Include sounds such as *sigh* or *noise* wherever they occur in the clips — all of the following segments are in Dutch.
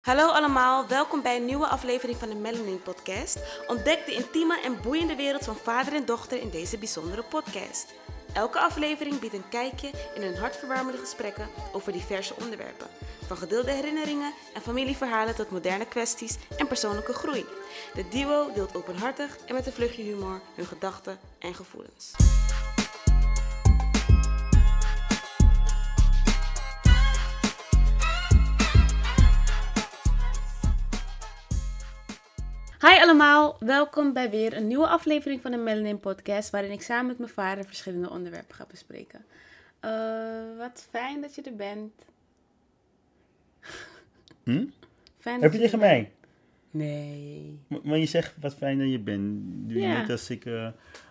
Hallo allemaal, welkom bij een nieuwe aflevering van de Melanin Podcast. Ontdek de intieme en boeiende wereld van vader en dochter in deze bijzondere podcast. Elke aflevering biedt een kijkje in hun hartverwarmende gesprekken over diverse onderwerpen. Van gedeelde herinneringen en familieverhalen tot moderne kwesties en persoonlijke groei. De duo deelt openhartig en met een vluchtje humor hun gedachten en gevoelens. Hi allemaal, welkom bij weer een nieuwe aflevering van de Melanin Podcast, waarin ik samen met mijn vader verschillende onderwerpen ga bespreken. Eh, wat fijn dat je er bent. Hm? Fijn Heb je tegen mij? Nee. M- Maar je zegt wat fijn dat je bent. Doe je Ja. niet als ik, eh,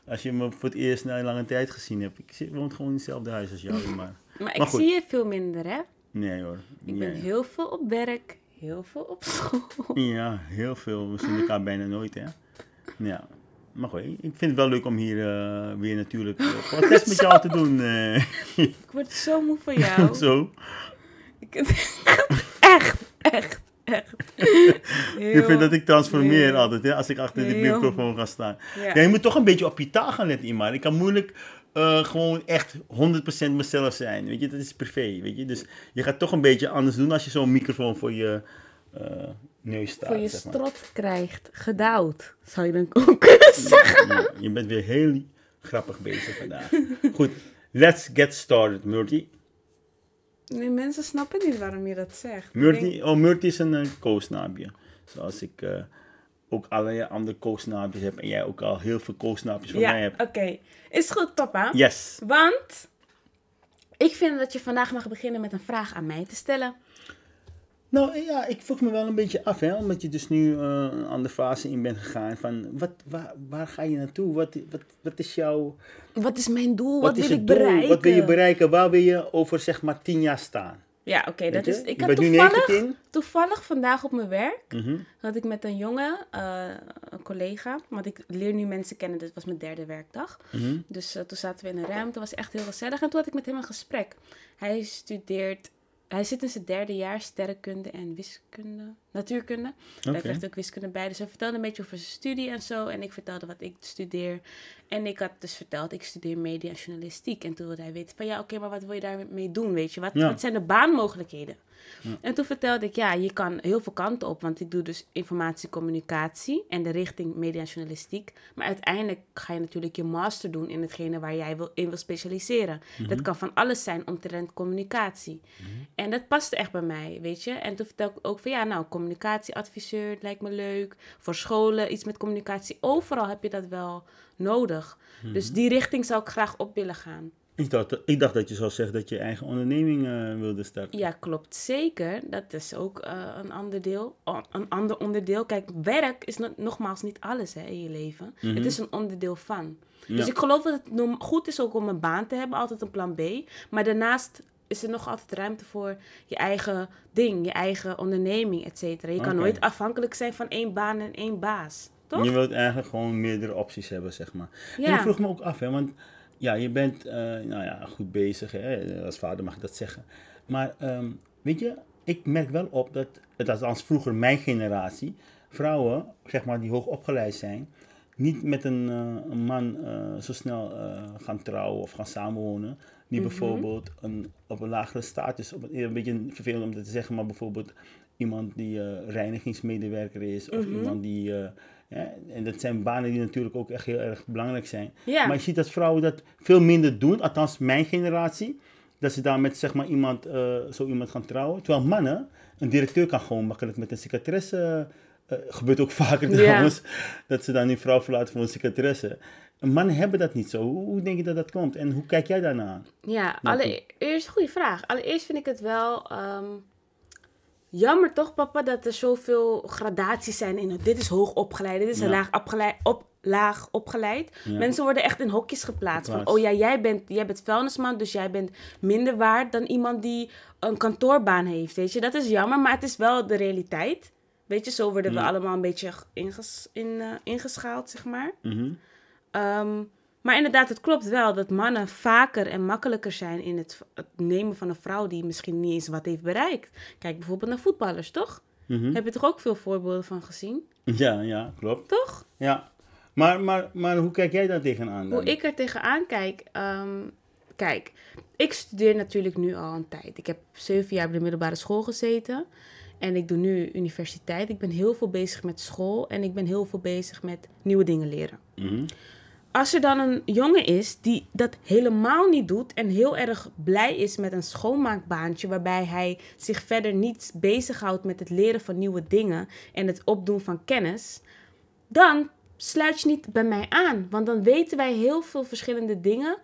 als je me voor het eerst na een lange tijd gezien hebt. Ik zit, woon gewoon in hetzelfde huis als jou, *laughs* maar Maar ik Maar goed. zie je veel minder, hè? nee hoor. Ik ben heel veel op werk, heel veel op school. *laughs* Ja, heel veel. We zien elkaar bijna nooit, hè. Ja. Maar goed, ik vind het wel leuk om hier eh, weer natuurlijk *laughs* uh, podcast met jou te doen. eh. *laughs* Ik word zo moe van jou. Zo. Ik, echt, echt, echt. Je vindt dat ik transformeer heel- altijd, hè, als ik achter de microfoon ga staan. Ja. Ja, je moet toch een beetje op je taal gaan letten, Imar. Ik kan moeilijk eh, gewoon echt 100% mezelf zijn. Weet je, dat is privé, weet je. Dus je gaat toch een beetje anders doen als je zo'n microfoon voor je eh, neus staat, Voor je zeg maar. strot krijgt, gedouwd, zou je dan ook kunnen zeggen. Ja, je bent weer heel grappig bezig vandaag. Goed, let's get started, Murty. Nee, mensen snappen niet waarom je dat zegt. Denk- oh, Murty is een uh, koosnaapje. Zoals ik eh, ook allerlei andere koosnaapjes heb. En jij ook al heel veel koosnaapjes van mij Ja, hebt. oké. Is goed, papa. Yes. Want ik vind dat je vandaag mag beginnen met een vraag aan mij te stellen. Nou ja, ik vroeg me wel een beetje af, hè, omdat je dus nu eh, een andere fase in bent gegaan. Van wat, waar, waar ga je naartoe? Wat, wat, wat is jouw. Wat is mijn doel? Wat, wil ik doel? bereiken? Wat wil je bereiken? Waar wil je over zeg maar tien jaar staan? Ja, oké. dat is. Ik had toevallig, 19. toevallig vandaag op mijn werk Mhm. had ik met een jongen, eh, een collega, want ik leer nu mensen kennen. Dit was mijn derde werkdag. Mhm. Dus eh, toen zaten we in een ruimte, was echt heel gezellig. En toen had ik met hem een gesprek. Hij studeert, hij zit in zijn derde jaar sterrenkunde en wiskunde, natuurkunde. Hij krijgt ook wiskunde bij. Dus hij vertelde een beetje over zijn studie en zo. En ik vertelde wat ik studeer. En ik had dus verteld, ik studeer media en journalistiek. En toen wilde hij weten van, ja, oké, maar wat wil je daarmee doen, weet je? Wat, Ja. wat zijn de baanmogelijkheden? Ja. En toen vertelde ik, ja, je kan heel veel kanten op. Want ik doe dus informatiecommunicatie en de richting media en journalistiek. Maar uiteindelijk ga je natuurlijk je master doen in hetgene waar jij wil, in wil specialiseren. Dat kan van alles zijn omtrent communicatie. En dat paste echt bij mij, weet je. En toen vertelde ik ook van, ja, nou, communicatieadviseur, lijkt me leuk. Voor scholen, iets met communicatie. Overal heb je dat wel nodig. Dus die richting zou ik graag op willen gaan. Ik, dacht, ik dacht dat je zou zeggen dat je eigen onderneming eh, wilde starten. Ja, klopt zeker. Dat is ook eh, een ander deel. o- Een ander onderdeel. Kijk, werk is no- nogmaals niet alles hè, in je leven. Het is een onderdeel van. Dus ik geloof dat het goed is ook om een baan te hebben, altijd een plan B. Maar daarnaast is er nog altijd ruimte voor je eigen ding, je eigen onderneming, et cetera. Je kan nooit afhankelijk zijn van één baan en één baas. Toch? Je wilt eigenlijk gewoon meerdere opties hebben, zeg maar. En Ja. ik vroeg me ook af, hè, want ja, je bent eh, nou ja, goed bezig. Hè? Als vader mag ik dat zeggen. Maar ehm, weet je, ik merk wel op dat, het althans vroeger mijn generatie, vrouwen, zeg maar, die hoog opgeleid zijn, niet met een, eh, een man eh, zo snel eh, gaan trouwen of gaan samenwonen. Die Mhm. bijvoorbeeld een, op een lagere status, op een, een beetje vervelend om dat te zeggen, maar bijvoorbeeld iemand die reinigingsmedewerker is of Mhm. iemand die. ja, en dat zijn banen die natuurlijk ook echt heel erg belangrijk zijn. Maar je ziet dat vrouwen dat veel minder doen, althans mijn generatie. Dat ze daar met zeg maar iemand, zo iemand gaan trouwen. Terwijl mannen, een directeur kan gewoon makkelijk met een secretaresse. Eh gebeurt ook *laughs* vaker Ja. trouwens, dat ze dan die vrouw verlaten voor een secretaresse. Mannen hebben dat niet zo. Hoe, denk je dat dat komt? En hoe kijk jij daarna? Ja, Nou, allereerst, goede vraag. Allereerst vind ik het wel ehm, jammer toch, papa, dat er zoveel gradaties zijn in dit is hoog opgeleid, dit is Ja. laag opgeleid. Op, laag opgeleid. Ja. Mensen worden echt in hokjes geplaatst. Van, oh ja, jij bent, jij bent vuilnisman, dus jij bent minder waard dan iemand die een kantoorbaan heeft. Weet je, dat is jammer, maar het is wel de realiteit. Weet je, zo worden we Ja. allemaal een beetje inges, in, eh, ingeschaald, zeg maar. Mhm. Ehm, maar inderdaad, het klopt wel dat mannen vaker en makkelijker zijn in het, het nemen van een vrouw die misschien niet eens wat heeft bereikt. Kijk bijvoorbeeld naar voetballers, toch? Mhm. Heb je toch ook veel voorbeelden van gezien? Ja, ja, klopt. Toch? Ja. Maar, maar, maar hoe kijk jij daar tegenaan dan? Hoe ik er tegenaan kijk. ehm, kijk, ik studeer natuurlijk nu al een tijd. Ik heb zeven jaar op de middelbare school gezeten. En ik doe nu universiteit. Ik ben heel veel bezig met school. En ik ben heel veel bezig met nieuwe dingen leren. Mhm. Als er dan een jongen is die dat helemaal niet doet en heel erg blij is met een schoonmaakbaantje, waarbij hij zich verder niet bezighoudt met het leren van nieuwe dingen en het opdoen van kennis, dan sluit je niet bij mij aan. Want dan weten wij heel veel verschillende dingen,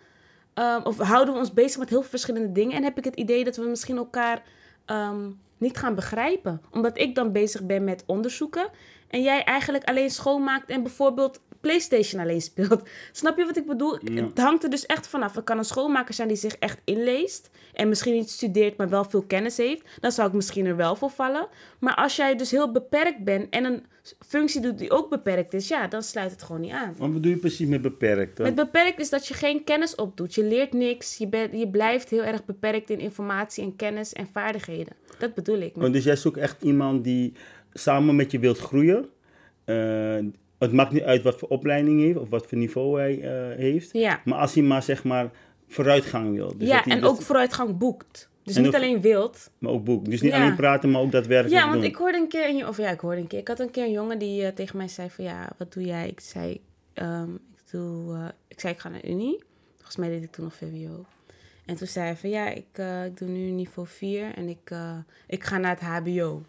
ehm, of houden we ons bezig met heel veel verschillende dingen en heb ik het idee dat we misschien elkaar ehm, niet gaan begrijpen. Omdat ik dan bezig ben met onderzoeken en jij eigenlijk alleen schoonmaakt en bijvoorbeeld PlayStation alleen speelt. *laughs* Snap je wat ik bedoel? Ja. Het hangt er dus echt vanaf. Er kan een schoonmaker zijn die zich echt inleest en misschien niet studeert, maar wel veel kennis heeft. Dan zou ik misschien er wel voor vallen. Maar als jij dus heel beperkt bent en een functie doet die ook beperkt is, ja, dan sluit het gewoon niet aan. Wat bedoel je precies met beperkt? Met beperkt is dat je geen kennis opdoet. Je leert niks. Je, bent, je blijft heel erg beperkt in informatie en kennis en vaardigheden. Dat bedoel ik. Oh, dus jij zoekt echt iemand die samen met je wilt groeien. Eh, het maakt niet uit wat voor opleiding hij heeft of wat voor niveau hij eh, heeft. Ja. Maar als hij maar zeg maar vooruitgang wil. Dus ja, en dat- ook vooruitgang boekt. Dus En niet alleen wilt. Maar ook boek. Dus niet Ja. alleen praten, maar ook daadwerkelijk Ja, want doen. ik hoorde een keer, of ja, ik hoorde een keer. Ik had een keer een jongen die eh, tegen mij zei van ja, wat doe jij? Ik zei, ehm, ik doe, eh, ik zei ik ga naar Unie. Volgens mij deed ik toen nog VWO. En toen zei hij van ja, ik, eh, ik doe nu niveau 4 en ik, ik ga naar het HBO.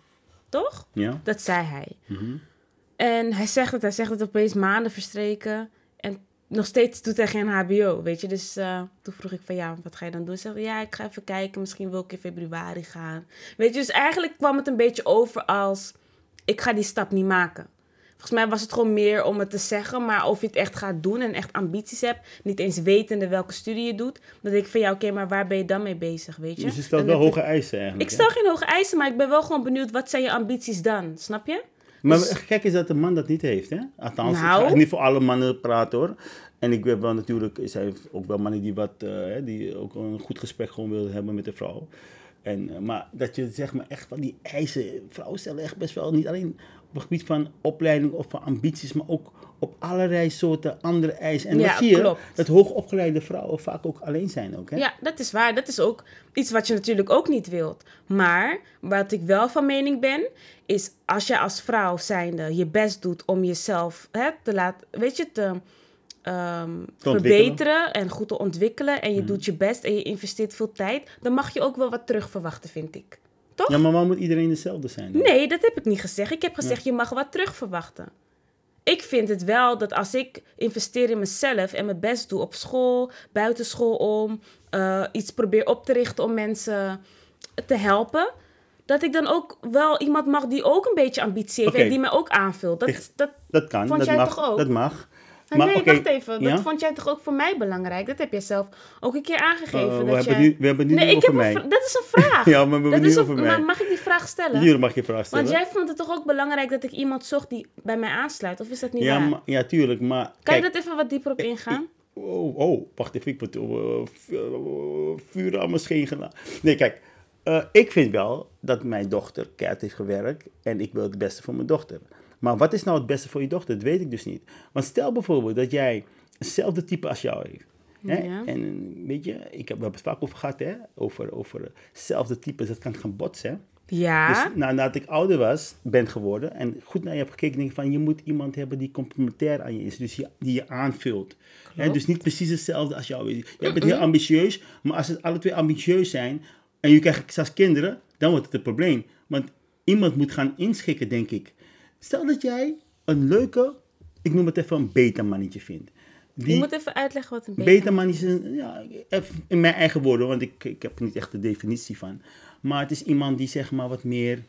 Toch? Ja? Dat zei hij. Mhm. En hij zegt het, hij zegt het opeens maanden verstreken. En nog steeds doet hij geen HBO, weet je. Dus eh, toen vroeg ik van, ja, wat ga je dan doen? Zegt, ja, ik ga even kijken, misschien wil ik in februari gaan. Weet je, dus eigenlijk kwam het een beetje over als, ik ga die stap niet maken. Volgens mij was het gewoon meer om het te zeggen, maar of je het echt gaat doen en echt ambities hebt, niet eens wetende welke studie je doet, dan denk ik van, ja, oké, maar waar ben je dan mee bezig, weet je? Dus je stelt Dan wel hoge eisen eigenlijk. Ik hè? stel geen hoge eisen, maar ik ben wel gewoon benieuwd, wat zijn je ambities dan? Snap je? Maar Dus- gek is dat de man dat niet heeft, hè? Althans, Nou. ik ga niet voor alle mannen praten, hoor. En ik heb wel natuurlijk, er zijn ook wel mannen die, wat, eh, die ook een goed gesprek gewoon willen hebben met de vrouw. En, eh, maar dat je zeg maar echt van die eisen, vrouwen stellen echt best wel niet alleen op het gebied van opleiding of van ambities, maar ook op allerlei soorten andere eisen. En Ja, dat zie je, klopt. dat hoogopgeleide vrouwen vaak ook alleen zijn ook, hè? Ja, dat is waar. Dat is ook iets wat je natuurlijk ook niet wilt. Maar wat ik wel van mening ben, is als je als vrouw zijnde je best doet om jezelf hè, te laten, weet je, te ehm, verbeteren en goed te ontwikkelen. En je Mhm. doet je best en je investeert veel tijd, dan mag je ook wel wat terug verwachten, vind ik. Toch? Ja, maar waarom moet iedereen hetzelfde zijn? dan? Nee, dat heb ik niet gezegd. Ik heb gezegd, je mag wat terug verwachten. Ik vind het wel dat als ik investeer in mezelf en mijn best doe op school, buitenschool om, eh, iets probeer op te richten om mensen te helpen, dat ik dan ook wel iemand mag die ook een beetje ambitie heeft en die mij ook aanvult. Dat, Ik- dat, Dat kan, Vond dat jij mag. toch ook? Dat mag. Nee, wacht even. ja? Dat vond jij toch ook voor mij belangrijk? Dat heb jij zelf ook een keer aangegeven. Uh, we, dat hebben jij... nu, we hebben het nu nee, niet ik over heb mij. dat is een vraag. *laughs* Ja, maar we hebben over mij. maar mag ik die vraag stellen? Hier mag je vraag stellen. Want jij vond het toch ook belangrijk dat ik iemand zocht die bij mij aansluit? Of is dat niet ja, waar? maar, ja, tuurlijk, maar... Kan je kijk, dat even wat dieper op ingaan? Oh, oh, wacht even, ik word uh, vu- vuur aan mijn scheen. Nee, kijk, eh, ik vind wel dat mijn dochter keihard heeft gewerkt en ik wil het beste voor mijn dochter. Maar wat is nou het beste voor je dochter? Dat weet ik dus niet. Want stel bijvoorbeeld dat jij hetzelfde type als jou heeft. Hè? Ja. En weet je, ik heb, we hebben het vaak over gehad, hè? Over, over hetzelfde type, dat kan gaan botsen. Ja. Dus nadat ik ouder was, ben geworden en goed naar je hebt gekeken, denk ik van je moet iemand hebben die complementair aan je is, dus die je aanvult. Hè, dus niet precies hetzelfde als jou. Jij bent heel ambitieus, maar als het alle twee ambitieus zijn en je krijgt zelfs kinderen, dan wordt het een probleem. Want iemand moet gaan inschikken, denk ik. Stel dat jij een leuke, ik noem het even een beta-mannetje vindt. je Die, moet even uitleggen wat een beta... Beta-man is ja, in mijn eigen woorden, want ik, ik heb er niet echt de definitie van. Maar het is iemand die zeg maar wat meer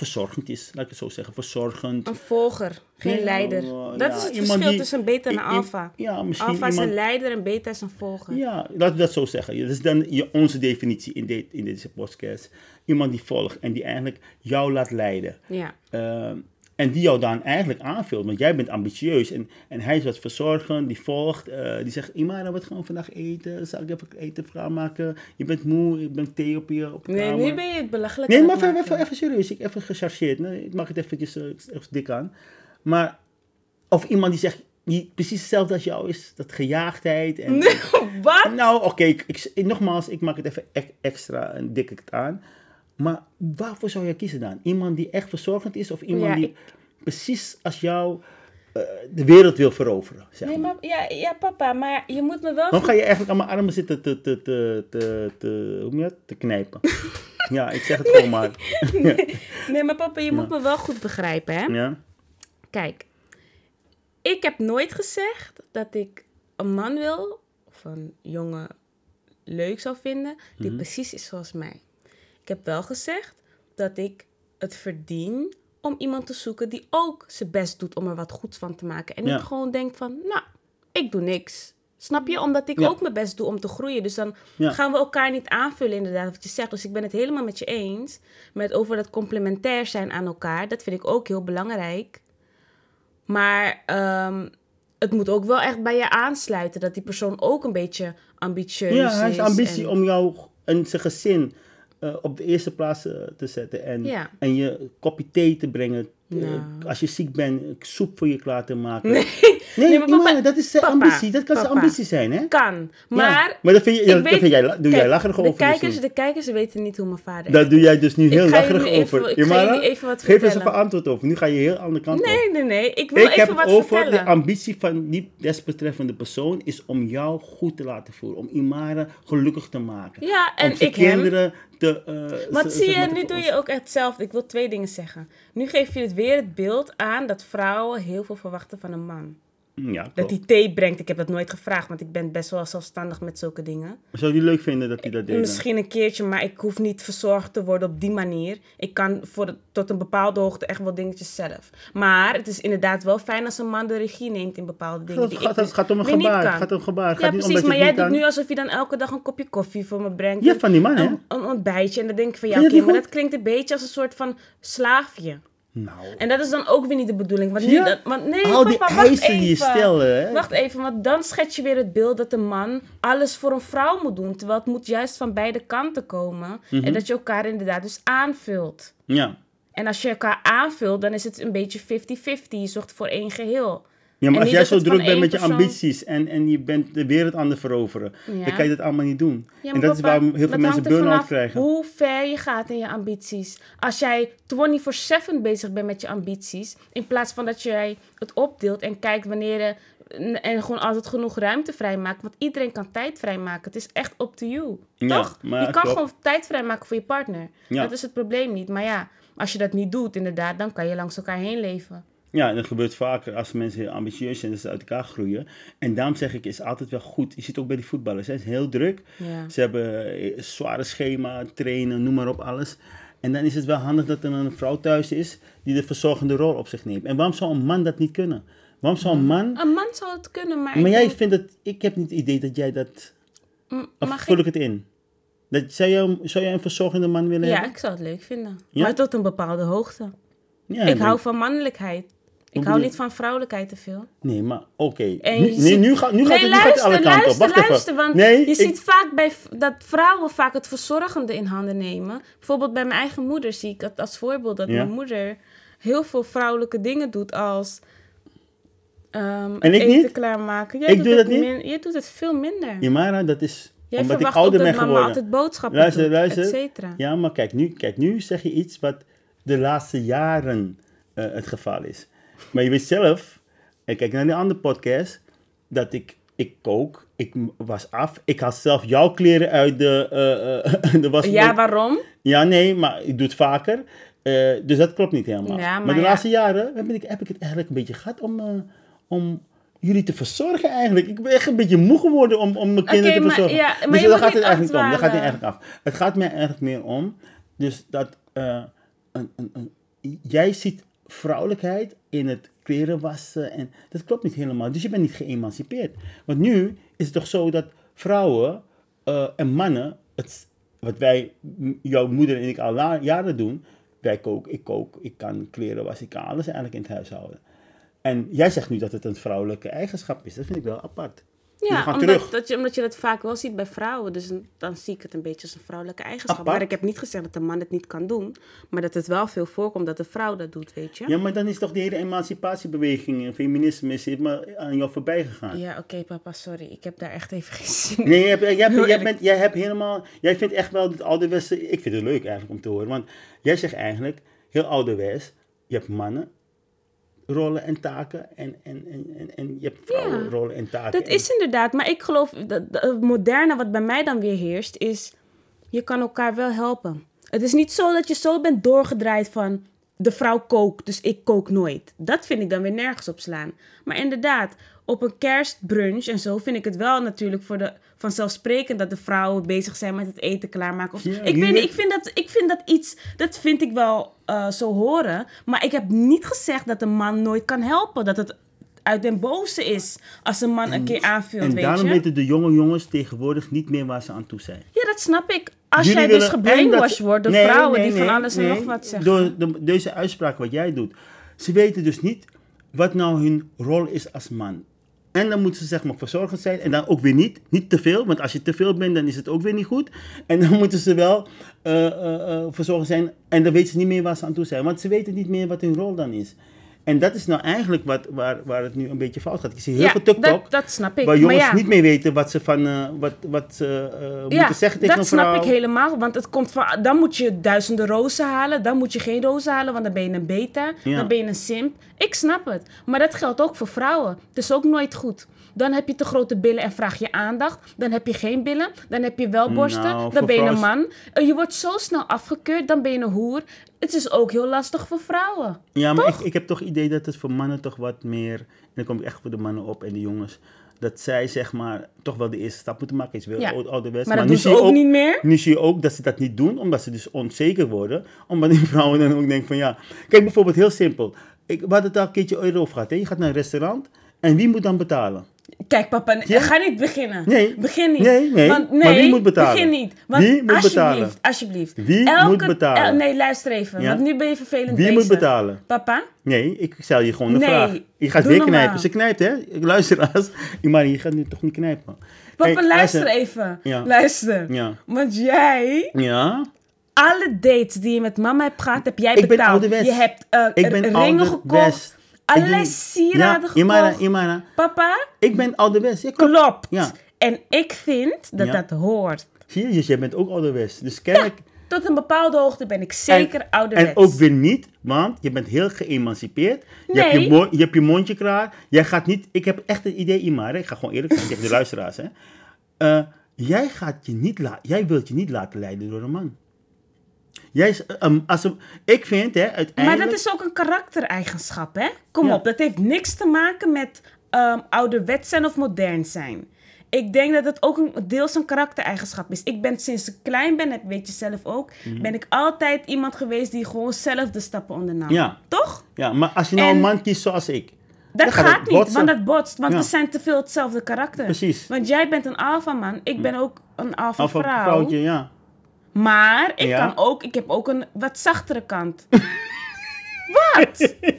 verzorgend is, laat ik het zo zeggen, verzorgend. Een volger, geen leider. oh, dat ja, is het verschil die- tussen beta en alpha. Ja, misschien Alpha is iemand... een leider en beta is een volger. Ja, laten we dat zo zeggen. Dat is dan je, onze definitie in, dit, in deze podcast. Iemand die volgt en die eigenlijk jou laat leiden. Ja. Ehm, En die jou dan eigenlijk aanvult, want jij bent ambitieus en, en hij is wat verzorgend, die volgt, eh, die zegt, Imara, wat gaan we vandaag eten? Zal ik even eten maken? Je bent moe, ik ben thee op je op Nee, nu ben je het belachelijk Nee, maar even, even, even serieus, ik even gechargeerd. Nee, ik mag het eventjes eh, even dik aan. Maar, of iemand die zegt, die precies hetzelfde als jou is, dat gejaagdheid. En, *laughs* Wat? Nou, oké, ik, ik- nogmaals, ik maak het even extra en dik ik het aan. Maar waarvoor zou je kiezen dan? Iemand die echt verzorgend is of iemand Ja, die ik- precies als jou eh, de wereld wil veroveren? Zeg Nee, maar. ja, ja, papa, maar je moet me wel... Waarom ga je eigenlijk aan mijn armen zitten te, te, te, te, te, hoe noem je dat? te knijpen? *laughs* ja, ik zeg het gewoon maar. *laughs* Nee, maar papa, je moet me wel goed begrijpen, hè? Ja? Kijk, ik heb nooit gezegd dat ik een man wil, of een jongen leuk zou vinden, die Mhm. precies is zoals mij. Ik heb wel gezegd dat ik het verdien om iemand te zoeken die ook zijn best doet om er wat goeds van te maken. En Ja. niet gewoon denkt van, nou, ik doe niks. Snap je? Omdat ik Ja. ook mijn best doe om te groeien. Dus dan Ja. gaan we elkaar niet aanvullen, inderdaad, wat je zegt. Dus ik ben het helemaal met je eens. Met over dat complementair zijn aan elkaar. Dat vind ik ook heel belangrijk. Maar ehm, het moet ook wel echt bij je aansluiten. Dat die persoon ook een beetje ambitieus Ja, hij is. heeft ambitie en- om jou en zijn gezin eh, op de eerste plaats eh, te zetten. En, Ja. en je kopje thee te brengen. eh, Nou. als je ziek bent, soep voor je klaar te maken. Nee, Nee, Nee, maar papa- Imane, dat is zijn papa, ambitie. Dat kan zijn ambitie zijn, hè? kan. Maar, ja. maar dat vind, je, ik dat weet- vind jij, doe jij lacherig de over. kijkers, de kijkers weten niet hoe mijn vader Dat doe jij dus nu heel lacherig nu even- over. ik ga Imara, jullie even wat geef eens even antwoord over. Nu ga je heel andere kant op. Nee, nee, nee. Ik wil Ik heb even wat over vertellen. de ambitie van die desbetreffende persoon is om jou goed te laten voelen. Om Imara gelukkig te maken. Ja, en om ik hem. kinderen te... eh, Want z- zie je, nu doe je ook echt hetzelfde. Ik wil twee dingen zeggen. Nu geef je het weer het beeld aan dat vrouwen heel veel verwachten van een man. Ja, Dat klopt. hij thee brengt. Ik heb dat nooit gevraagd, want ik ben best wel zelfstandig met zulke dingen. Zou je leuk vinden dat hij dat deed? Misschien een keertje, maar ik hoef niet verzorgd te worden op die manier. Ik kan voor de- tot een bepaalde hoogte echt wel dingetjes zelf. Maar het is inderdaad wel fijn als een man de regie neemt in bepaalde dingen. Het gaat, gaat om een gebaar. Het gaat om gebaar. Ja, gaat niet precies. Maar jij doet kan. nu alsof je dan elke dag een kopje koffie voor me brengt. Ja, van die man, hè? Een, een ontbijtje. En dan denk ik van, ja, oké, maar dat klinkt een beetje als een soort van slaafje. Nou, En dat is dan ook weer niet de bedoeling. Want nu, dat, want nee, al die papa, wacht eisen die je even. stelt, hè? Wacht even, want dan schets je weer het beeld dat de man alles voor een vrouw moet doen. Terwijl het moet juist van beide kanten komen. Mhm. En dat je elkaar inderdaad dus aanvult. Ja. En als je elkaar aanvult, dan is het een beetje 50-50. Je zorgt voor één geheel. Ja, maar als jij zo druk bent met je persoon- ambities en, en je bent de wereld aan het veroveren, Ja. dan kan je dat allemaal niet doen. Ja, en dat is waarom heel veel mensen burn-out krijgen. Hoe ver je gaat in je ambities. Als jij 24-7 bezig bent met je ambities, in plaats van dat jij het opdeelt en kijkt wanneer je. En gewoon altijd genoeg ruimte vrijmaakt. Want iedereen kan tijd vrijmaken. Het is echt up to you. Toch? je kan klopt. gewoon tijd vrijmaken voor je partner. Dat is het probleem niet. Maar ja, als je dat niet doet, inderdaad, dan kan je langs elkaar heen leven. Ja, en dat gebeurt vaker als mensen heel ambitieus zijn, dat ze uit elkaar groeien. En daarom zeg ik, is altijd wel goed. Je ziet ook bij die voetballers, hè. zijn heel druk. Ja. Ze hebben eh, een zware schema, trainen, noem maar op, alles. En dan is het wel handig dat er een vrouw thuis is die de verzorgende rol op zich neemt. En waarom zou een man dat niet kunnen? Waarom zou een man... Een man zou het kunnen, maar. Maar jij denk- vindt het... Ik heb niet het idee dat jij dat... M- Of vul ik- het in? Dat, zou, jij, zou jij een verzorgende man willen Ja, hebben? ik zou het leuk vinden. Ja? Maar tot een bepaalde hoogte. Ja, ik hou van mannelijkheid. Ik hou je? niet van vrouwelijkheid te veel. Nee, maar oké. En Nu, je nee, ziet- nu, gaat nu, gaat het, nu gaat het alle luister, kanten op. luister, Wacht even. luister. Want nee, je ik- ziet vaak bij, dat vrouwen vaak het verzorgende in handen nemen. Bijvoorbeeld bij mijn eigen moeder zie ik het als voorbeeld. Dat Ja. mijn moeder heel veel vrouwelijke dingen doet als... ehm, En ik eten niet? klaarmaken. Jij Ik doet doe dat niet? min- jij doet het veel minder. Imara, dat is Jij omdat ik ouder dat ben mama geworden. altijd boodschappen Luister, doet, luister. et cetera. Ja, maar kijk nu, kijk, nu zeg je iets wat de laatste jaren eh, het geval is. Maar je weet zelf, en kijk naar die andere podcast, dat ik, ik kook, ik was af, ik haal zelf jouw kleren uit de, eh, *laughs* de was. Ja, waarom? Ja, nee, maar ik doe het vaker. Eh, dus dat klopt niet helemaal. Ja, maar, maar de ja. laatste jaren heb ik, heb ik het eigenlijk een beetje gehad om, om jullie te verzorgen eigenlijk. Ik ben echt een beetje moe geworden om, om mijn kinderen te maar- verzorgen. ja, maar dus daar gaat het niet eigenlijk om. Daar gaat het eigenlijk af. Het gaat mij eigenlijk meer om, dus dat een, een, een, jij ziet vrouwelijkheid in het kleren wassen en dat klopt niet helemaal. Dus je bent niet geëmancipeerd. Want nu is het toch zo dat vrouwen eh, en mannen, het, wat wij, jouw moeder en ik al jaren doen, wij koken, ik kook, ik kan kleren wassen, ik kan alles eigenlijk in het huishouden. En jij zegt nu dat het een vrouwelijke eigenschap is. Dat vind ik wel apart. Ja, omdat, terug. Dat je, omdat je dat vaak wel ziet bij vrouwen. Dus dan zie ik het een beetje als een vrouwelijke eigenschap. Apart. Maar ik heb niet gezegd dat de man het niet kan doen. Maar dat het wel veel voorkomt dat de vrouw dat doet, weet je? Ja, maar dan is toch die hele emancipatiebeweging en feminisme is helemaal aan jou voorbij gegaan. Ja, oké papa, sorry. Ik heb daar echt even geen zin in. Nee, jij, hebt- jij, hebt- jij, bent, jij hebt helemaal, jij vindt echt wel het ouderwetse, ik vind het leuk eigenlijk om te horen, want jij zegt eigenlijk, heel ouderwets, je hebt mannen rollen en taken en, en, en, en, en je hebt vrouwen Ja, rollen en taken. Dat is inderdaad, maar ik geloof dat dat het moderne wat bij mij dan weer heerst, is je kan elkaar wel helpen. Het is niet zo dat je zo bent doorgedraaid van de vrouw kookt, dus ik kook nooit. Dat vind ik dan weer nergens op slaan. Maar inderdaad, op een kerstbrunch en zo vind ik het wel natuurlijk voor de vanzelfsprekend dat de vrouwen bezig zijn met het eten klaarmaken. Of, Ja, ik weet hier- niet, ik vind dat, ik vind dat iets, dat vind ik wel eh, zo horen. Maar ik heb niet gezegd dat een man nooit kan helpen. Dat het uit den boze is als een man een keer aanvult, En weet daarom je. weten de jonge jongens tegenwoordig niet meer waar ze aan toe zijn. Ja, dat snap ik. Als Jullie jij dus gebrainwashed dat- wordt door Nee, vrouwen nee, die van alles en nog wat zeggen. Door de, deze uitspraak wat jij doet. Ze weten dus niet wat nou hun rol is als man. En dan moeten ze zeg maar verzorgend zijn. En dan ook weer niet. Niet te veel. Want als je te veel bent, dan is het ook weer niet goed. En dan *laughs* moeten ze wel eh, verzorgend zijn. En dan weten ze niet meer waar ze aan toe zijn. Want ze weten niet meer wat hun rol dan is. En dat is nou eigenlijk wat, waar, waar het nu een beetje fout gaat. Ik zie heel ja, veel TikTok. dat, dat snap ik. Waar jongens ja, niet meer weten wat ze, van, eh, wat, wat ze eh, ja, moeten zeggen tegen dat een vrouw. snap ik helemaal. Want het komt van, dan moet je duizenden rozen halen. Dan moet je geen rozen halen, want dan ben je een beta. Dan ben je een simp. Ik snap het. Maar dat geldt ook voor vrouwen. Het is ook nooit goed. Dan heb je te grote billen en vraag je aandacht. Dan heb je geen billen. Dan heb je wel borsten. Nou, dan ben je een man. Je wordt zo snel afgekeurd. Dan ben je een hoer. Het is ook heel lastig voor vrouwen. Ja, maar ik, ik heb toch het idee dat het voor mannen toch wat meer... En dan kom ik echt voor de mannen op en de jongens. Dat zij zeg maar toch wel de eerste stap moeten maken. Is wel Ja. ouderwets. Maar dat nu zie je ook niet meer. Nu zie je ook dat ze dat niet doen, omdat ze dus onzeker worden. Omdat die *laughs* vrouwen dan ook denken van ja... Kijk bijvoorbeeld heel simpel. Ik, we hadden het al een keertje over gehad. Hè? Je gaat naar een restaurant en wie moet dan betalen? Kijk, papa, Ja? ga niet beginnen. Nee. Begin niet. Nee, nee. Want, Maar wie moet betalen? Begin niet. Want Wie moet alsjeblieft, betalen? Alsjeblieft. Wie moet betalen? el- nee, luister even. Ja? Want nu ben je vervelend Wie bezig. moet betalen? Papa? Nee, ik stel je gewoon Nee, vraag. Je gaat weer normaal. knijpen. Ze knijpt hè? Ik luister als... Maar *laughs* je gaat nu toch niet knijpen? Papa, Hey, luister even. Ja. Luister. Ja. Want jij, Ja? alle dates die je met mama hebt gehad, heb jij Ik ben betaald. ouderwets. Je hebt eh, Ik ben ringen gekocht. Allerlei sieraden ja, Imara. Papa, Ik ben ouderwets. Ja, klopt. klopt. Ja. En ik vind dat Ja. dat hoort. Zie je, dus jij bent ook ouderwets. Dus kennelijk... Tot een bepaalde hoogte ben ik zeker en, ouderwets. En ook weer niet, want je bent heel geëmancipeerd. Je, hebt je, Nee. mo- je hebt je mondje klaar. Jij gaat niet... Ik heb echt het idee, Imara. Ik ga gewoon eerlijk zijn tegen de *laughs* luisteraars. Hè. Eh, jij, gaat je niet la- jij wilt je niet laten leiden door een man. Jij is, um, als een, ik vind, hè, uiteindelijk... Maar dat is ook een karaktereigenschap, hè? Kom Ja. op, dat heeft niks te maken met ehm ouderwets zijn of modern zijn. Ik denk dat het ook een, deels een karaktereigenschap is. Ik ben sinds ik klein ben, dat weet je zelf ook, Mhm. ben ik altijd iemand geweest die gewoon zelf de stappen ondernam. Ja. Toch? Ja, maar als je nou En- een man kiest zoals ik... Dat dan gaat, het niet, botsen. want dat botst. Want Ja. we zijn te veel hetzelfde karakter. Precies. Want jij bent een alpha man, ik ben ook een een vrouw. vrouwtje, ja. Maar ik, Ja. kan ook, ik heb ook een wat zachtere kant. *laughs* wat? *laughs*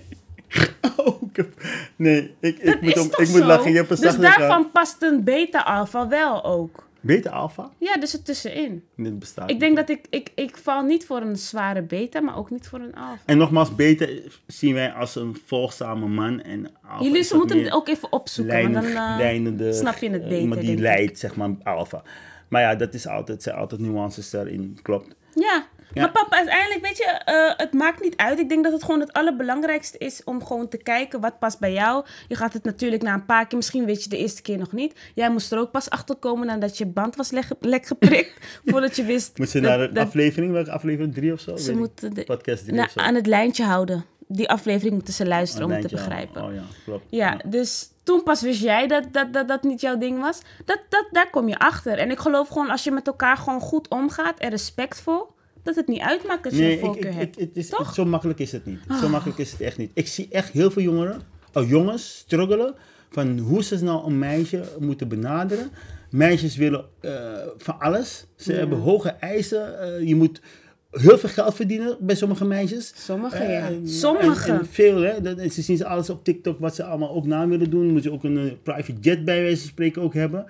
Oh, ik heb- nee, ik, ik Dat moet, om, ik moet lachen. Je hebt een dus daarvan past een beta-alpha wel ook. Beta alpha? Ja, dus het tussenin. Dit bestaat Ik denk dat ik, ik, ik val niet voor een zware beta, maar ook niet voor een alpha. En nogmaals, beta zien wij als een volgzame man. En alpha Jullie moeten het ook even opzoeken, want dan eh, snap je het eh, beter, Iemand die leidt, zeg maar, alpha. Maar ja, dat is altijd, zijn altijd nuances daarin, klopt. Ja. Ja. maar papa, uiteindelijk, weet je, eh, het maakt niet uit. Ik denk dat het gewoon het allerbelangrijkste is om gewoon te kijken wat past bij jou. Je gaat het natuurlijk na een paar keer, misschien weet je de eerste keer nog niet. Jij moest er ook pas achter komen nadat je band was lek, lek geprikt, *laughs* voordat je wist. Moet ze naar de aflevering, welke aflevering? Drie of zo? Ze moeten de, Podcast drie nou, of zo. aan het lijntje houden. Die aflevering moeten ze luisteren om het te lijntje, begrijpen. Oh ja, klopt. Ja, dus toen pas wist jij dat dat, dat dat niet jouw ding was. Dat, dat, daar kom je achter. En ik geloof gewoon als je met elkaar gewoon goed omgaat en respectvol, dat het niet uitmaakt dat je Nee, een voorkeur hebt. het is, Toch? Ah. zo makkelijk is het niet. Zo makkelijk is het echt niet. Ik zie echt heel veel jongeren, oh, jongens struggelen van hoe ze nou een meisje moeten benaderen. Meisjes willen eh, van alles. Ze hebben hoge eisen. eh, je moet heel veel geld verdienen bij sommige meisjes. Sommige, ja. Eh, Sommige. En, en veel, hè. Dat, en ze zien ze alles op TikTok wat ze allemaal ook na willen doen. Moeten ze ook een eh, private jet bij wijze van spreken ook hebben.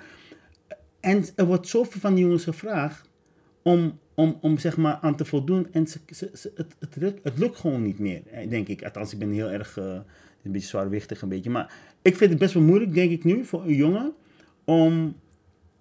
En er wordt zoveel van die jongens gevraagd om, om, om zeg maar aan te voldoen. En ze, ze, ze- het, het, lukt, het lukt gewoon niet meer, denk ik. Althans, ik ben heel erg, eh, een beetje zwaarwichtig een beetje. Maar ik vind het best wel moeilijk, denk ik nu, voor een jongen om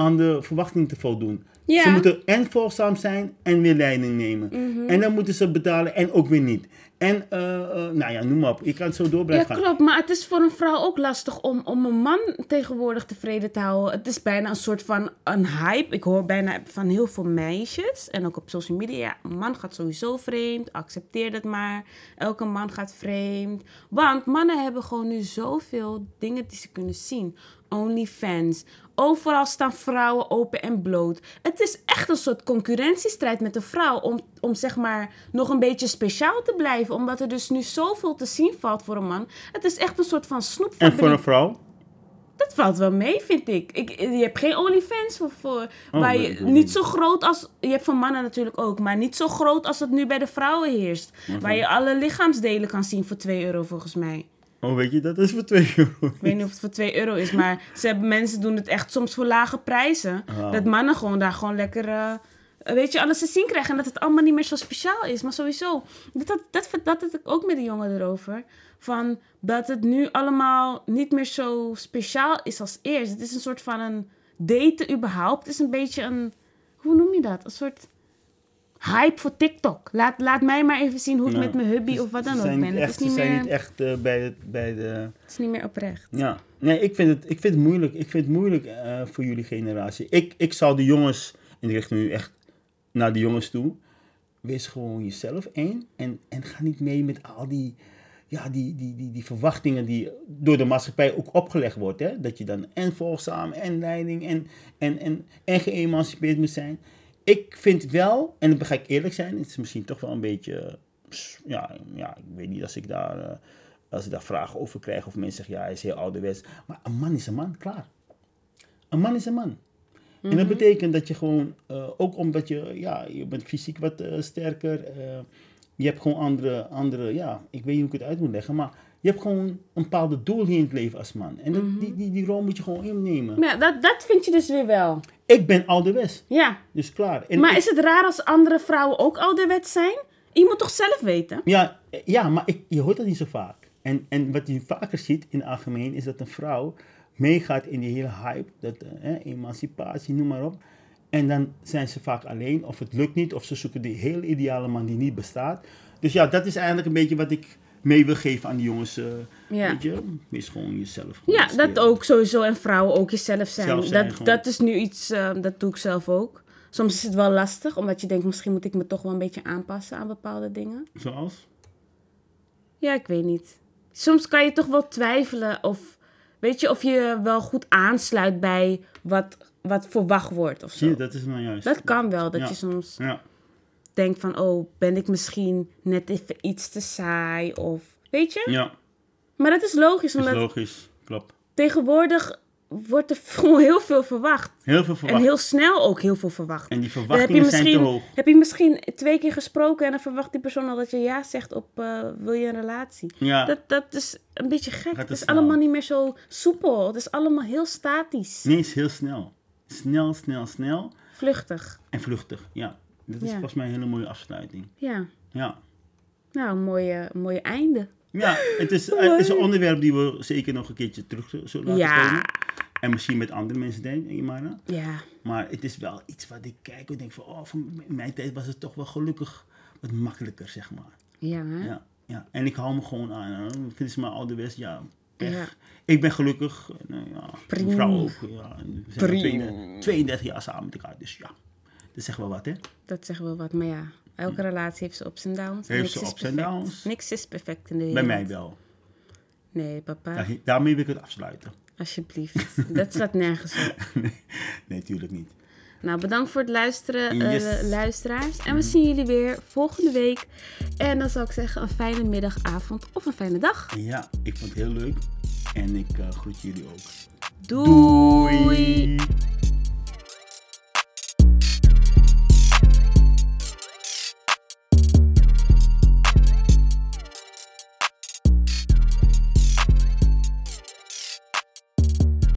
aan de verwachting te voldoen. Ja. Ze moeten en volgzaam zijn en weer leiding nemen. Mhm. En dan moeten ze betalen en ook weer niet. En, eh, eh, nou ja, noem maar op. Je kan het zo door Ja, blijven gaan. klopt. Maar het is voor een vrouw ook lastig om, om een man tegenwoordig tevreden te houden. Het is bijna een soort van een hype. Ik hoor bijna van heel veel meisjes. En ook op social media. Ja, een man gaat sowieso vreemd. Accepteer dat maar. Elke man gaat vreemd. Want mannen hebben gewoon nu zoveel dingen die ze kunnen zien. OnlyFans. Overal staan vrouwen open en bloot. Het is echt een soort concurrentiestrijd met de vrouw om, om zeg maar nog een beetje speciaal te blijven. Omdat er dus nu zoveel te zien valt voor een man. Het is echt een soort van En snoepfabriek. voor een vrouw? Dat valt wel mee, vind ik. ik je hebt geen OnlyFans voor, voor Oh, je, niet. zo groot als... Je hebt van mannen natuurlijk ook, maar niet zo groot als het nu bij de vrouwen heerst. Waar je alle lichaamsdelen kan zien voor 2 euro volgens mij. Oh, weet je, dat is voor 2 euro. Ik weet niet of het voor 2 euro is, maar ze hebben, mensen doen het echt soms voor lage prijzen. Wauw. Dat mannen gewoon daar gewoon lekker, eh, weet je, alles te zien krijgen. En dat het allemaal niet meer zo speciaal is. Maar sowieso, dat, dat, dat, dat had ik ook met de jongen erover. Van dat het nu allemaal niet meer zo speciaal is als eerst. Het is een soort van een daten überhaupt. Het is een beetje een, hoe noem je dat? Een soort hype voor TikTok. Laat, laat mij maar even zien hoe ik Nou, met mijn hubby of wat dan ook ben. Het is niet, Ze zijn meer, niet echt eh, bij, het, bij de... het is niet meer oprecht. Ja, nee, ik vind het, ik vind het moeilijk. Ik vind het moeilijk eh, voor jullie generatie. Ik, ik zou de jongens, en ik richt me nu echt naar de jongens toe, wees gewoon jezelf één en, en ga niet mee met al die, ja, die, die, die, die verwachtingen die door de maatschappij ook opgelegd wordt. Hè? Dat je dan en volgzaam en leiding en, en, en, en geëmancipeerd moet zijn. Ik vind wel, en dan ga ik eerlijk zijn, het is misschien toch wel een beetje, ja, ja ik weet niet als ik daar... eh, als ik daar vragen over krijg of mensen zeggen, ja, hij is heel ouderwets. Maar een man is een man, klaar. Een man is een man. En dat betekent dat je gewoon, eh, ook omdat je, ja, je bent fysiek wat eh, sterker. eh, je hebt gewoon andere, andere, ja, ik weet niet hoe ik het uit moet leggen. Maar je hebt gewoon een bepaalde doel hier in het leven als man. En dat, die, die, die rol moet je gewoon innemen. Maar ja, dat, dat vind je dus weer wel. Ik ben ouderwets, Ja. dus klaar. En Maar ik- is het raar als andere vrouwen ook ouderwets zijn? Je moet toch zelf weten? Ja, ja maar ik, je hoort dat niet zo vaak. En, en wat je vaker ziet in het algemeen is dat een vrouw meegaat in die hele hype, dat, eh, emancipatie, noem maar op. En dan zijn ze vaak alleen, of het lukt niet, of ze zoeken die hele ideale man die niet bestaat. Dus ja, dat is eigenlijk een beetje wat ik mee wil geven aan die jongens. eh, Ja. Weet je, wees gewoon jezelf. gewoon Ja, dat ook sowieso. En vrouwen ook jezelf zijn. Zelf zijn dat, gewoon. dat is nu iets, eh, dat doe ik zelf ook. Soms is het wel lastig, omdat je denkt, misschien moet ik me toch wel een beetje aanpassen aan bepaalde dingen. Zoals? Ja, ik weet niet. Soms kan je toch wel twijfelen of, weet je, of je wel goed aansluit bij wat, wat verwacht wordt of zo. dat is nou juist. Dat kan wel, dat Ja. je soms Ja, denkt van, oh, ben ik misschien net even iets te saai of, weet je? ja, Maar dat is logisch, is omdat logisch. Klopt. tegenwoordig wordt er *laughs* heel veel verwacht. Heel veel En verwacht. heel snel ook heel veel verwacht. En die heb je, verwachtingen zijn te hoog. heb je misschien twee keer gesproken en dan verwacht die persoon al dat je ja zegt op eh, wil je een relatie. Ja, Dat, dat is een beetje gek. Het is snel. allemaal niet meer zo soepel. Het is allemaal heel statisch. nee, is heel snel. Snel, snel, snel. Vluchtig. En vluchtig, ja. Dat is Ja. volgens mij een hele mooie afsluiting. Ja. Ja. Nou, een mooie, mooie einde. Ja, het is, het is een onderwerp die we zeker nog een keertje terug zullen laten Ja. komen. En misschien met andere mensen denken, Imara. Ja. Maar het is wel iets wat ik kijk en denk van, oh, van in mijn tijd was het toch wel gelukkig wat makkelijker, zeg maar. Ja, hè? Ja, ja. En ik hou me gewoon aan. hè. Vinden ze me ouderwets? Ja. Ja. Ik ben gelukkig. Nou, ja, mijn vrouw ook. Ja. En We zijn al Prima. 32, 32 jaar samen met elkaar, dus ja. Dat zegt wel wat, hè? Dat zeggen wel wat. Maar ja, elke relatie heeft zijn ups en downs. Heeft zijn is ups en downs. Niks is perfect in de wereld. Bij mij wel. Nee, papa. Ja, daarmee wil ik het afsluiten. Alsjeblieft. Dat slaat nergens op. *laughs* nee, nee, natuurlijk niet. Nou, bedankt voor het luisteren, eh, luisteraars. En we zien jullie weer volgende week. En dan zou ik zeggen een fijne middag, avond of een fijne dag. Ja, ik vond het heel leuk. En ik eh, groet jullie ook. Doei. Doei.